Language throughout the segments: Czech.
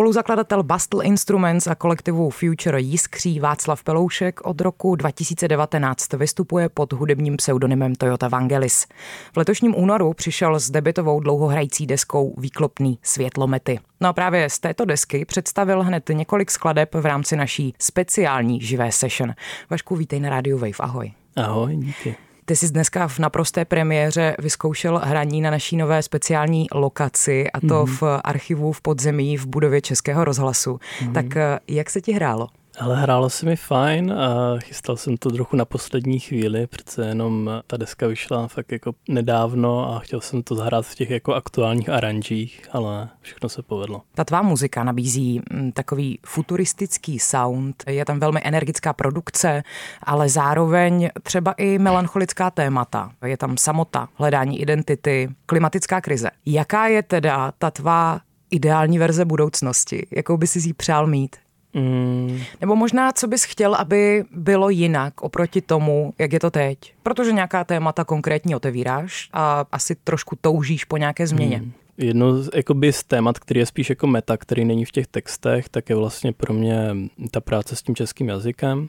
Spoluzakladatel Bastel Instruments a kolektivu Future Jiskří Václav Peloušek od roku 2019 vystupuje pod hudebním pseudonymem Toyota Vangelis. V letošním únoru přišel s debitovou dlouhohrající deskou Výklopný světlomety. No a právě z této desky představil hned několik skladeb v rámci naší speciální živé session. Vašku, vítej na Radio Wave, ahoj. Ahoj, díky. Ty jsi dneska v naprosté premiéře vyzkoušel hraní na naší nové speciální lokaci a to mm-hmm. v archivu v podzemí v budově Českého rozhlasu. Mm-hmm. Tak eh, jak se ti hrálo? Ale hrálo se mi fajn a chystal jsem to trochu na poslední chvíli, přece jenom ta deska vyšla fakt jako nedávno a chtěl jsem to zahrát v těch jako aktuálních aranžích, ale všechno se povedlo. Ta tvá muzika nabízí mm, takový futuristický sound, je tam velmi energická produkce, ale zároveň třeba i melancholická témata. Je tam samota, hledání identity, klimatická krize. Jaká je teda ta tvá ideální verze budoucnosti? Jakou by si ji přál mít? Mm. Nebo možná, co bys chtěl, aby bylo jinak oproti tomu, jak je to teď? Protože nějaká témata konkrétní otevíráš a asi trošku toužíš po nějaké změně. Mm. Jedno z, jakoby, z témat, který je spíš jako meta, který není v těch textech, tak je vlastně pro mě ta práce s tím českým jazykem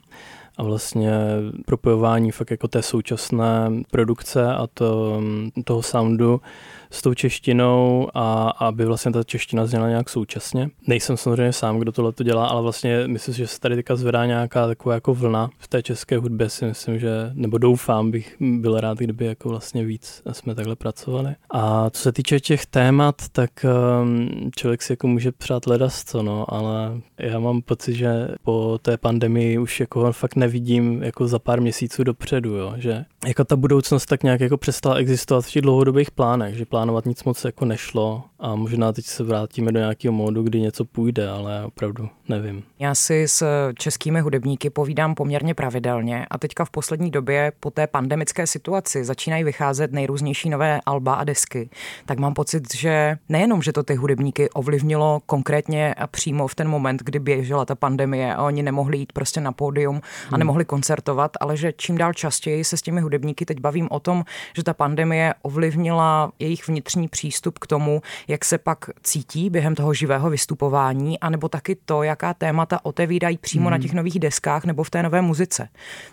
a vlastně propojování fakt jako té současné produkce a to, toho soundu s tou češtinou a aby vlastně ta čeština zněla nějak současně. Nejsem samozřejmě sám, kdo tohle to dělá, ale vlastně myslím, že se tady teďka zvedá nějaká taková jako vlna v té české hudbě si myslím, že, nebo doufám, bych byl rád, kdyby jako vlastně víc jsme takhle pracovali. A co se týče těch témat, tak um, člověk si jako může přát ledas co, no, ale já mám pocit, že po té pandemii už jako fakt nevidím jako za pár měsíců dopředu, jo, že jako ta budoucnost tak nějak jako přestala existovat v těch dlouhodobých plánech, že plánovat nic moc jako nešlo a možná teď se vrátíme do nějakého módu, kdy něco půjde, ale opravdu nevím. Já si s českými hudebníky povídám poměrně pravidelně a teďka v poslední době po té pandemické situaci začínají vycházet nejrůznější nové alba a desky. Tak mám pocit, že nejenom, že to ty hudebníky ovlivnilo konkrétně a přímo v ten moment, kdy běžela ta pandemie a oni nemohli jít prostě na pódium a nemohli koncertovat, ale že čím dál častěji se s těmi hudebníky teď bavím o tom, že ta pandemie ovlivnila jejich vnitřní přístup k tomu, jak se pak cítí během toho živého vystupování, anebo taky to, jaká témata otevírají přímo hmm. na těch nových deskách nebo v té nové muzice.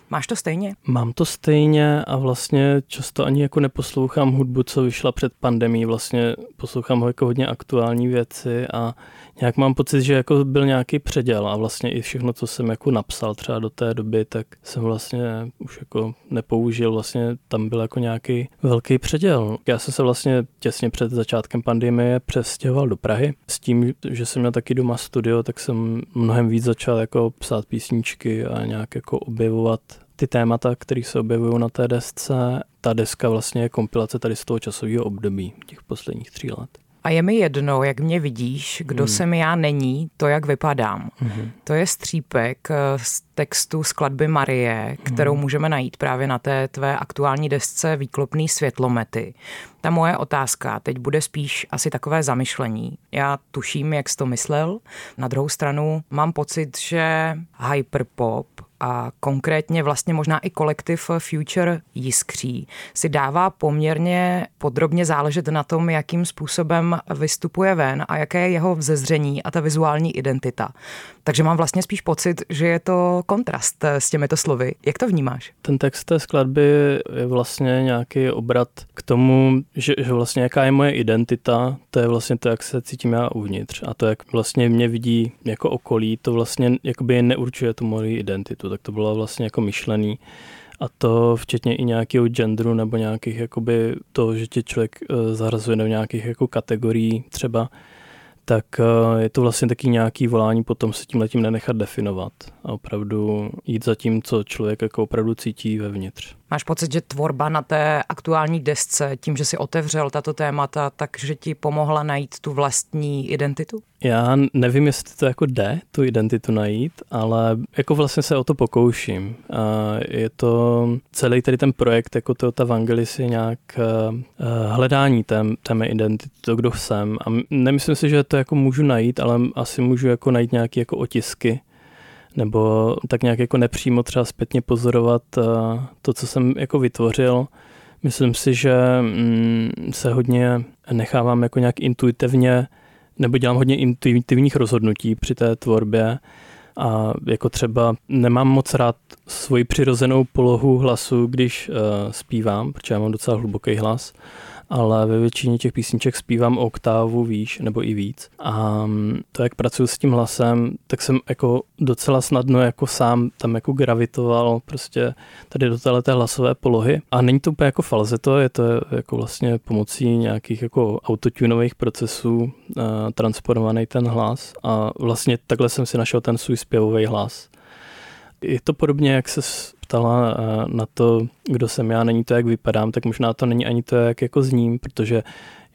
Máš to stejně? Mám to stejně a vlastně často ani jako neposlouchám hudbu, co vyšla před pandemí. Vlastně poslouchám jako hodně aktuální věci a nějak mám pocit, že jako byl nějaký předěl a vlastně i všechno, co jsem jako napsal třeba do té doby, tak jsem vlastně už jako nepoužil, vlastně tam byl jako nějaký velký předěl. Já jsem se vlastně těsně před začátkem pandemie přestěhoval do Prahy s tím, že jsem měl taky doma studio, tak jsem mnohem víc začal jako psát písničky a nějak jako objevovat ty témata, které se objevují na té desce. Ta deska vlastně je kompilace tady z toho časového období, těch posledních tří let. A je mi jedno, jak mě vidíš, kdo hmm. jsem já není, to, jak vypadám. Hmm. To je střípek eh, z textu skladby Marie, kterou hmm. můžeme najít právě na té tvé aktuální desce Výklopný světlomety. Ta moje otázka teď bude spíš asi takové zamyšlení. Já tuším, jak jsi to myslel. Na druhou stranu mám pocit, že hyperpop a konkrétně vlastně možná i kolektiv Future Jiskří si dává poměrně podrobně záležet na tom, jakým způsobem vystupuje ven a jaké je jeho vzezření a ta vizuální identita. Takže mám vlastně spíš pocit, že je to kontrast s těmito slovy. Jak to vnímáš? Ten text té skladby je vlastně nějaký obrat k tomu, že, že vlastně jaká je moje identita, to je vlastně to, jak se cítím já uvnitř a to, jak vlastně mě vidí jako okolí, to vlastně jakoby neurčuje tu moji identitu, tak to bylo vlastně jako myšlený a to včetně i nějakého genderu nebo nějakých jakoby to, že tě člověk eh, zařazuje do nějakých jako kategorií třeba, tak eh, je to vlastně taky nějaký volání potom se tím letím nenechat definovat a opravdu jít za tím, co člověk jako opravdu cítí vevnitř. Máš pocit, že tvorba na té aktuální desce, tím, že si otevřel tato témata, takže ti pomohla najít tu vlastní identitu? Já nevím, jestli to jako jde, tu identitu najít, ale jako vlastně se o to pokouším. Je to celý tady ten projekt, jako to ta Vangelis je nějak uh, hledání té, té mé identity, to, kdo jsem. A nemyslím si, že to jako můžu najít, ale asi můžu jako najít nějaké jako otisky nebo tak nějak jako nepřímo třeba zpětně pozorovat eh, to, co jsem jako vytvořil. Myslím si, že mm, se hodně nechávám jako nějak intuitivně nebo dělám hodně intuitivních rozhodnutí při té tvorbě a jako třeba nemám moc rád svoji přirozenou polohu hlasu, když uh, zpívám, protože já mám docela hluboký hlas ale ve většině těch písniček zpívám oktávu výš nebo i víc. A mm, to, jak pracuji s tím hlasem, tak jsem jako docela snadno jako sám tam jako gravitoval prostě tady do této hlasové polohy. A není to úplně jako falzeto, je to jako vlastně pomocí nějakých jako autotunových procesů uh, transformovaný ten hlas a vlastně takhle jsem si našel ten svůj zpěvový hlas. Je to podobně, jak se ptala eh, na to, kdo jsem já, není to, jak vypadám, tak možná to není ani to, jak jako zním, protože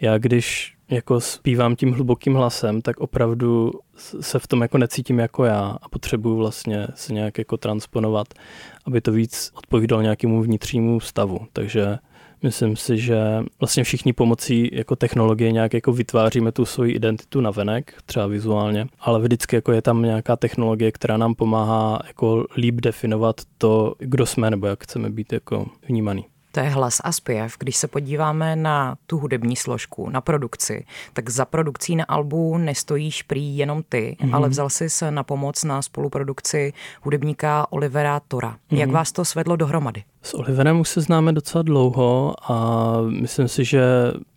já když jako zpívám tím hlubokým hlasem, tak opravdu se v tom jako necítím jako já a potřebuju vlastně se nějak jako transponovat, aby to víc odpovídalo nějakému vnitřnímu stavu. Takže Myslím si, že vlastně všichni pomocí jako technologie nějak jako vytváříme tu svoji identitu na venek, třeba vizuálně, ale vždycky jako je tam nějaká technologie, která nám pomáhá jako líp definovat to, kdo jsme nebo jak chceme být jako vnímaný. To je hlas a zpěv. Když se podíváme na tu hudební složku, na produkci, tak za produkcí na albu nestojíš prý jenom ty, mm-hmm. ale vzal jsi se na pomoc na spoluprodukci hudebníka Olivera Tora. Mm-hmm. Jak vás to svedlo dohromady? S Oliverem už se známe docela dlouho a myslím si, že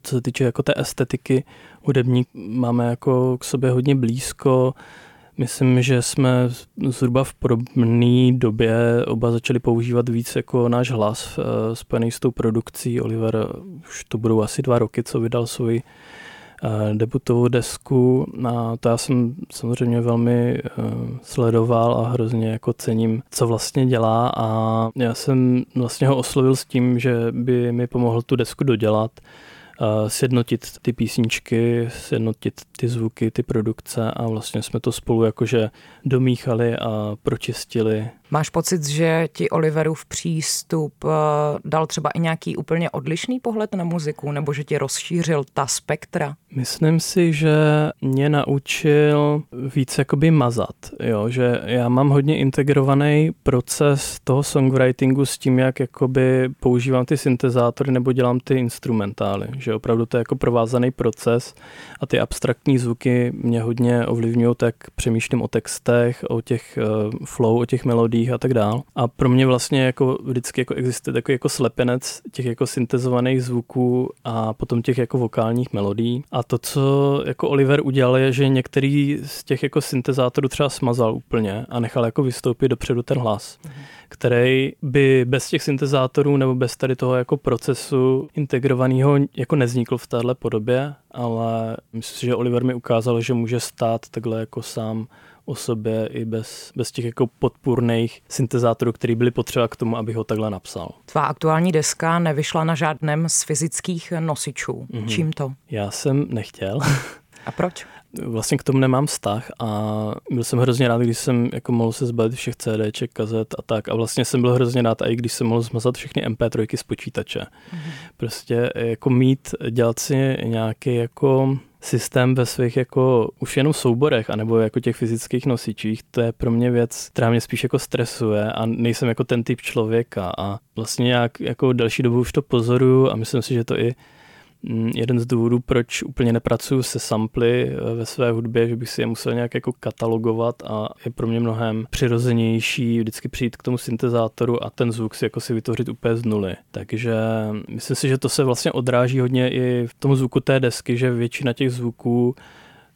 co se týče jako té estetiky hudební, máme jako k sobě hodně blízko. Myslím, že jsme zhruba v podobné době oba začali používat víc jako náš hlas eh, spojený s tou produkcí. Oliver už to budou asi dva roky, co vydal svůj eh, debutovou desku. A to já jsem samozřejmě velmi eh, sledoval a hrozně jako cením, co vlastně dělá. A já jsem vlastně ho oslovil s tím, že by mi pomohl tu desku dodělat sjednotit ty písničky, sjednotit ty zvuky, ty produkce a vlastně jsme to spolu jakože domíchali a pročistili Máš pocit, že ti Oliverův přístup eh, dal třeba i nějaký úplně odlišný pohled na muziku, nebo že ti rozšířil ta spektra? Myslím si, že mě naučil víc jakoby mazat, jo? že já mám hodně integrovaný proces toho songwritingu s tím, jak jakoby používám ty syntezátory nebo dělám ty instrumentály, že opravdu to je jako provázaný proces a ty abstraktní zvuky mě hodně ovlivňují, tak přemýšlím o textech, o těch uh, flow, o těch melodiích melodiích a tak dál. A pro mě vlastně jako vždycky jako existuje takový jako slepenec těch jako syntezovaných zvuků a potom těch jako vokálních melodií. A to, co jako Oliver udělal, je, že některý z těch jako syntezátorů třeba smazal úplně a nechal jako vystoupit dopředu ten hlas, který by bez těch syntezátorů nebo bez tady toho jako procesu integrovaného jako neznikl v téhle podobě, ale myslím si, že Oliver mi ukázal, že může stát takhle jako sám o sobě i bez, bez těch jako podpůrných syntezátorů, které byly potřeba k tomu, aby ho takhle napsal. Tvá aktuální deska nevyšla na žádném z fyzických nosičů. Mm-hmm. Čím to? Já jsem nechtěl. A proč? Vlastně k tomu nemám vztah a byl jsem hrozně rád, když jsem jako mohl se zbavit všech CDček, kazet a tak. A vlastně jsem byl hrozně rád, i když jsem mohl zmazat všechny MP3 z počítače. Mm-hmm. Prostě jako mít, dělat si nějaký jako systém ve svých jako už jenom souborech, anebo jako těch fyzických nosičích, to je pro mě věc, která mě spíš jako stresuje a nejsem jako ten typ člověka. A vlastně nějak jako další dobu už to pozoruju a myslím si, že to i jeden z důvodů, proč úplně nepracuju se samply eh, ve své hudbě, že bych si je musel nějak jako katalogovat a je pro mě mnohem přirozenější vždycky přijít k tomu syntezátoru a ten zvuk si jako si vytvořit úplně z nuly. Takže myslím si, že to se vlastně odráží hodně i v tom zvuku té desky, že většina těch zvuků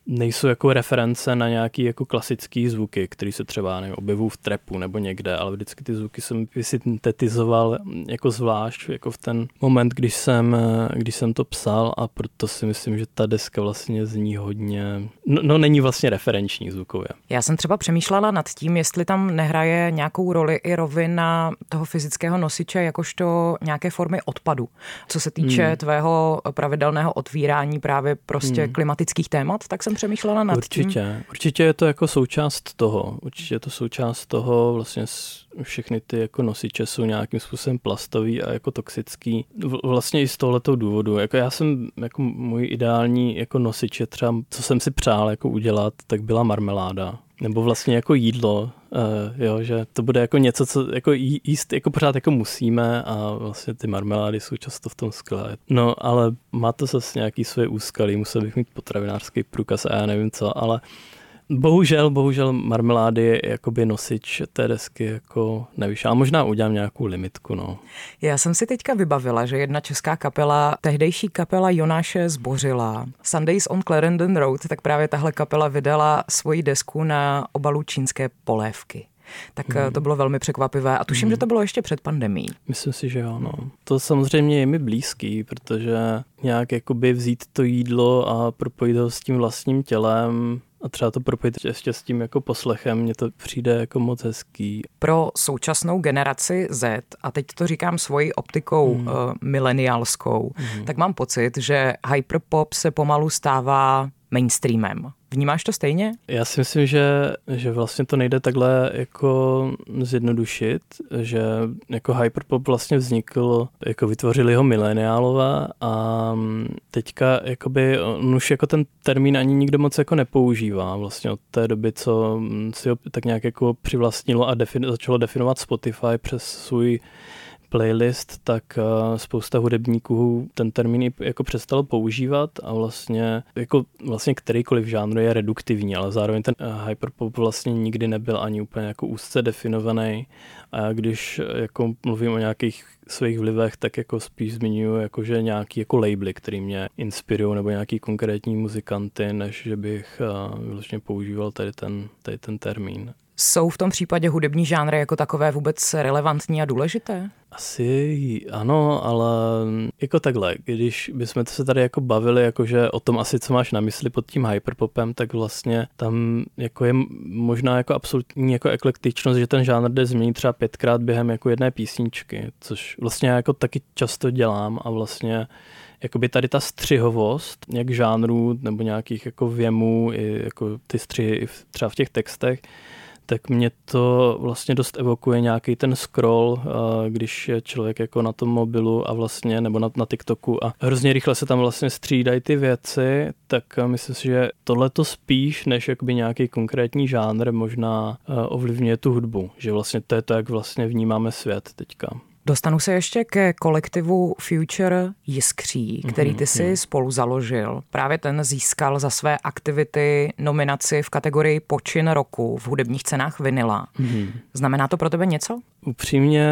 nejsou jako reference na nějaký jako klasický zvuky, který se třeba nevím, objevují v trepu nebo někde, ale vždycky ty zvuky jsem syntetizoval jako zvlášť jako v ten moment, když jsem, když jsem to psal a proto si myslím, že ta deska vlastně zní hodně, no, no není vlastně referenční zvukově. Já jsem třeba přemýšlela nad tím, jestli tam nehraje nějakou roli i rovina toho fyzického nosiče jakožto nějaké formy odpadu, co se týče hmm. tvého pravidelného otvírání právě prostě hmm. klimatických témat, tak jsem přemýšlela nad určitě, tím. Určitě je to jako součást toho. Určitě je to součást toho, vlastně všechny ty jako nosiče jsou nějakým způsobem plastový a jako toxický. Vlastně i z tohoto důvodu. Jako já jsem, jako můj ideální jako nosiče třeba, co jsem si přál jako udělat, tak byla marmeláda. Nebo vlastně jako jídlo, uh, jo, že to bude jako něco, co jako jíst jako pořád jako musíme a vlastně ty marmelády jsou často v tom skvělé. No, ale má to zase nějaký svoje úskalí, musel bych mít potravinářský průkaz a já nevím co, ale Bohužel, bohužel marmelády je jakoby nosič té desky jako nevíš. A možná udělám nějakou limitku, no. Já jsem si teďka vybavila, že jedna česká kapela, tehdejší kapela Jonáše Zbořila, Sundays on Clarendon Road, tak právě tahle kapela vydala svoji desku na obalu čínské polévky tak hmm. to bylo velmi překvapivé a tuším, hmm. že to bylo ještě před pandemí. Myslím si, že jo. No. To samozřejmě je mi blízký, protože nějak jakoby vzít to jídlo a propojit ho s tím vlastním tělem a třeba to propojit ještě s tím jako poslechem, mně to přijde jako moc hezký. Pro současnou generaci Z, a teď to říkám svojí optikou mm. uh, mileniálskou, mm. tak mám pocit, že hyperpop se pomalu stává mainstreamem. Vnímáš to stejně? Já si myslím, že, že vlastně to nejde takhle jako zjednodušit, že jako hyperpop vlastně vznikl, jako vytvořili ho mileniálové a teďka jakoby on už jako ten termín ani nikdo moc jako nepoužívá vlastně od té doby, co si ho tak nějak jako přivlastnilo a defin, začalo definovat Spotify přes svůj playlist, tak eh, spousta hudebníků ten termín jako přestalo používat a vlastně jako vlastně kterýkoliv žánr je reduktivní, ale zároveň ten eh, hyperpop vlastně nikdy nebyl ani úplně jako úzce definovaný a já když eh, jako mluvím o nějakých svých vlivech, tak jako spíš zmiňuji jakože nějaký jako labely, který mě inspirují nebo nějaký konkrétní muzikanty, než že bych vlastně používal tady ten, tady ten termín. Jsou v tom případě hudební žánry jako takové vůbec relevantní a důležité? Asi ano, ale jako takhle, když bychom se tady jako bavili jakože o tom asi, co máš na mysli pod tím hyperpopem, tak vlastně tam jako je možná jako absolutní jako eklektičnost, že ten žánr jde změnit třeba pětkrát během jako jedné písničky, což vlastně jako taky často dělám a vlastně jakoby tady ta střihovost, jak žánrů nebo nějakých jako věmů, i jako ty střihy třeba v těch textech, tak mě to vlastně dost evokuje nějaký ten scroll, když je člověk jako na tom mobilu a vlastně, nebo na, na TikToku a hrozně rychle se tam vlastně střídají ty věci, tak myslím si, že tohle to spíš než jakoby nějaký konkrétní žánr možná ovlivňuje tu hudbu, že vlastně to je to, jak vlastně vnímáme svět teďka. Dostanu se ještě ke kolektivu Future Jiskří, který ty si spolu založil. Právě ten získal za své aktivity nominaci v kategorii Počin roku v hudebních cenách Vinila. Mm-hmm. Znamená to pro tebe něco? Upřímně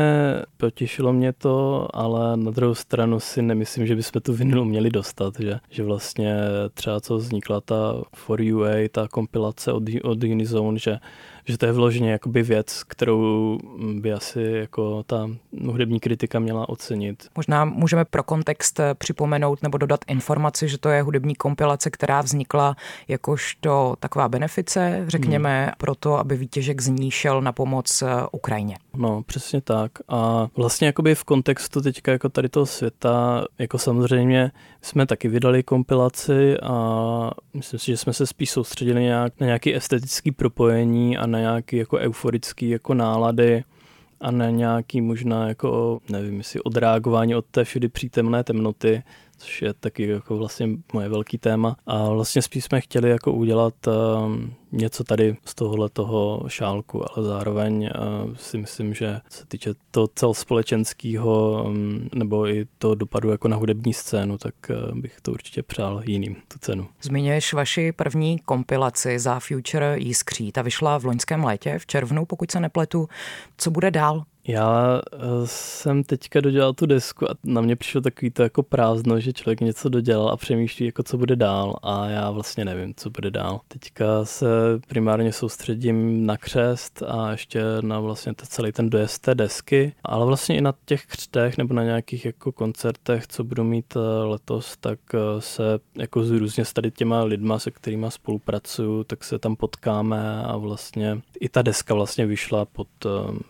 potěšilo mě to, ale na druhou stranu si nemyslím, že bychom tu vinilu měli dostat, že, že vlastně třeba co vznikla ta For UA, ta kompilace od, od Unizone, že že to je vloženě jakoby věc, kterou by asi jako ta hudební kritika měla ocenit. Možná můžeme pro kontext eh, připomenout nebo dodat informaci, že to je hudební kompilace, která vznikla jakožto taková benefice, řekněme, hmm. proto, aby výtěžek z ní šel na pomoc eh, Ukrajině. No, přesně tak. A vlastně jakoby v kontextu teďka jako tady toho světa, jako samozřejmě jsme taky vydali kompilaci a myslím si, že jsme se spíš soustředili nějak na nějaké estetické propojení a na nějaké jako euforické jako nálady a na nějaký možná jako, nevím, jestli odreagování od té všudy přítemné temnoty, což je taky jako vlastně moje velký téma. A vlastně spíš jsme chtěli jako udělat um, něco tady z tohohle toho šálku, ale zároveň uh, si myslím, že se týče to celospolečenského um, nebo i to dopadu jako na hudební scénu, tak uh, bych to určitě přál jiným, tu cenu. Zmiňuješ vaši první kompilaci za Future Jiskří. Ta vyšla v loňském létě, v červnu, pokud se nepletu. Co bude dál? Já eh, jsem teďka dodělal tu desku a na mě přišlo takový to jako prázdno, že člověk něco dodělal a přemýšlí, jako co bude dál a já vlastně nevím, co bude dál. Teďka se primárně soustředím na křest a ještě na vlastně celý ten dojezd té desky, ale vlastně i na těch křtech nebo na nějakých jako koncertech, co budu mít eh, letos, tak eh, se jako různě s tady těma lidma, se kterými spolupracuju, tak se tam potkáme a vlastně i ta deska vlastně vyšla pod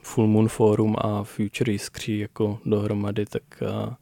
Full Moon Forum A Future Jiskří jako dohromady, tak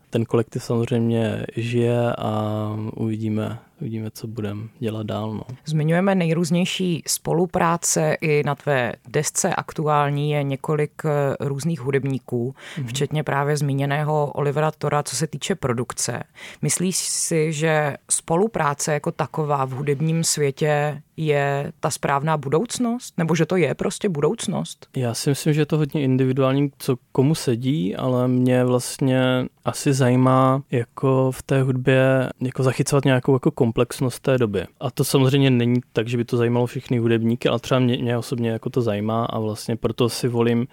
ten kolektiv samozřejmě žije a uvidíme, uvidíme, co budeme dělat dál. No. Zmiňujeme nejrůznější spolupráce i na tvé desce aktuální je několik eh, různých hudebníků, mm-hmm. včetně právě zmíněného Olivera Tora, co se týče produkce. Myslíš si, že spolupráce jako taková v hudebním světě je ta správná budoucnost? Nebo že to je prostě budoucnost? Já si myslím, že je to hodně individuální, co komu sedí, ale mě vlastně asi zajímá jako v té hudbě jako zachycovat nějakou jako komplexnost té doby. A to samozřejmě není tak, že by to zajímalo všechny hudebníky, ale třeba mě, mě osobně jako to zajímá a vlastně proto si volím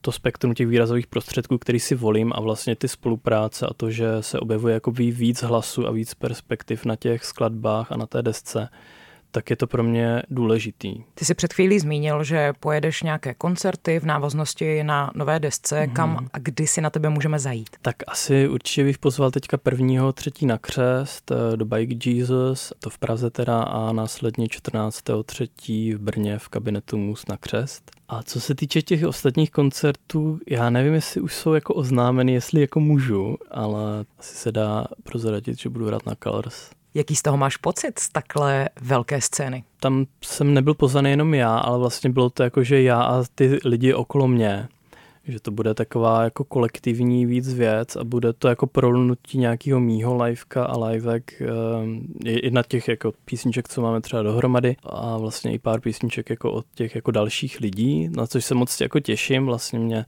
to spektrum těch výrazových prostředků, který si volím a vlastně ty spolupráce a to, že se objevuje jako víc hlasů a víc perspektiv na těch skladbách a na té desce, tak je to pro mě důležitý. Ty jsi před chvílí zmínil, že pojedeš nějaké koncerty v návaznosti na nové desce. Mm-hmm. Kam a kdy si na tebe můžeme zajít? Tak asi určitě bych pozval teďka prvního třetí na křest eh, do Bike Jesus, to v Praze teda a následně 14. třetí v Brně v kabinetu Mus na křest. A co se týče těch ostatních koncertů, já nevím, jestli už jsou jako oznámeny, jestli jako můžu, ale asi se dá prozradit, že budu hrát na Colors. Jaký z toho máš pocit z takhle velké scény? Tam jsem nebyl pozvaný jenom já, ale vlastně bylo to jako, že já a ty lidi okolo mě. Že to bude taková jako kolektivní víc věc a bude to jako prolnutí nějakého mýho liveka a livek jedna těch jako písniček, co máme třeba dohromady a vlastně i pár písniček jako od těch jako dalších lidí, na což se moc jako těším. Vlastně mě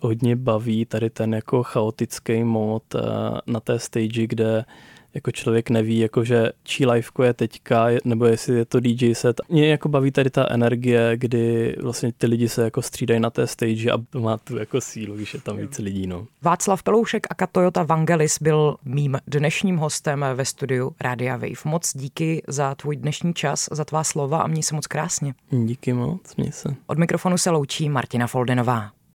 hodně baví tady ten jako chaotický mod eh, na té stage, kde jako člověk neví, jako že čí liveko je teďka, nebo jestli je to DJ set. Mě jako baví tady ta energie, kdy vlastně ty lidi se jako střídají na té stage a má tu jako sílu, když je tam víc lidí. No. Václav Peloušek a Toyota Vangelis byl mým dnešním hostem ve studiu Radia Wave. Moc díky za tvůj dnešní čas, za tvá slova a měj se moc krásně. Díky moc, měj se. Od mikrofonu se loučí Martina Foldenová.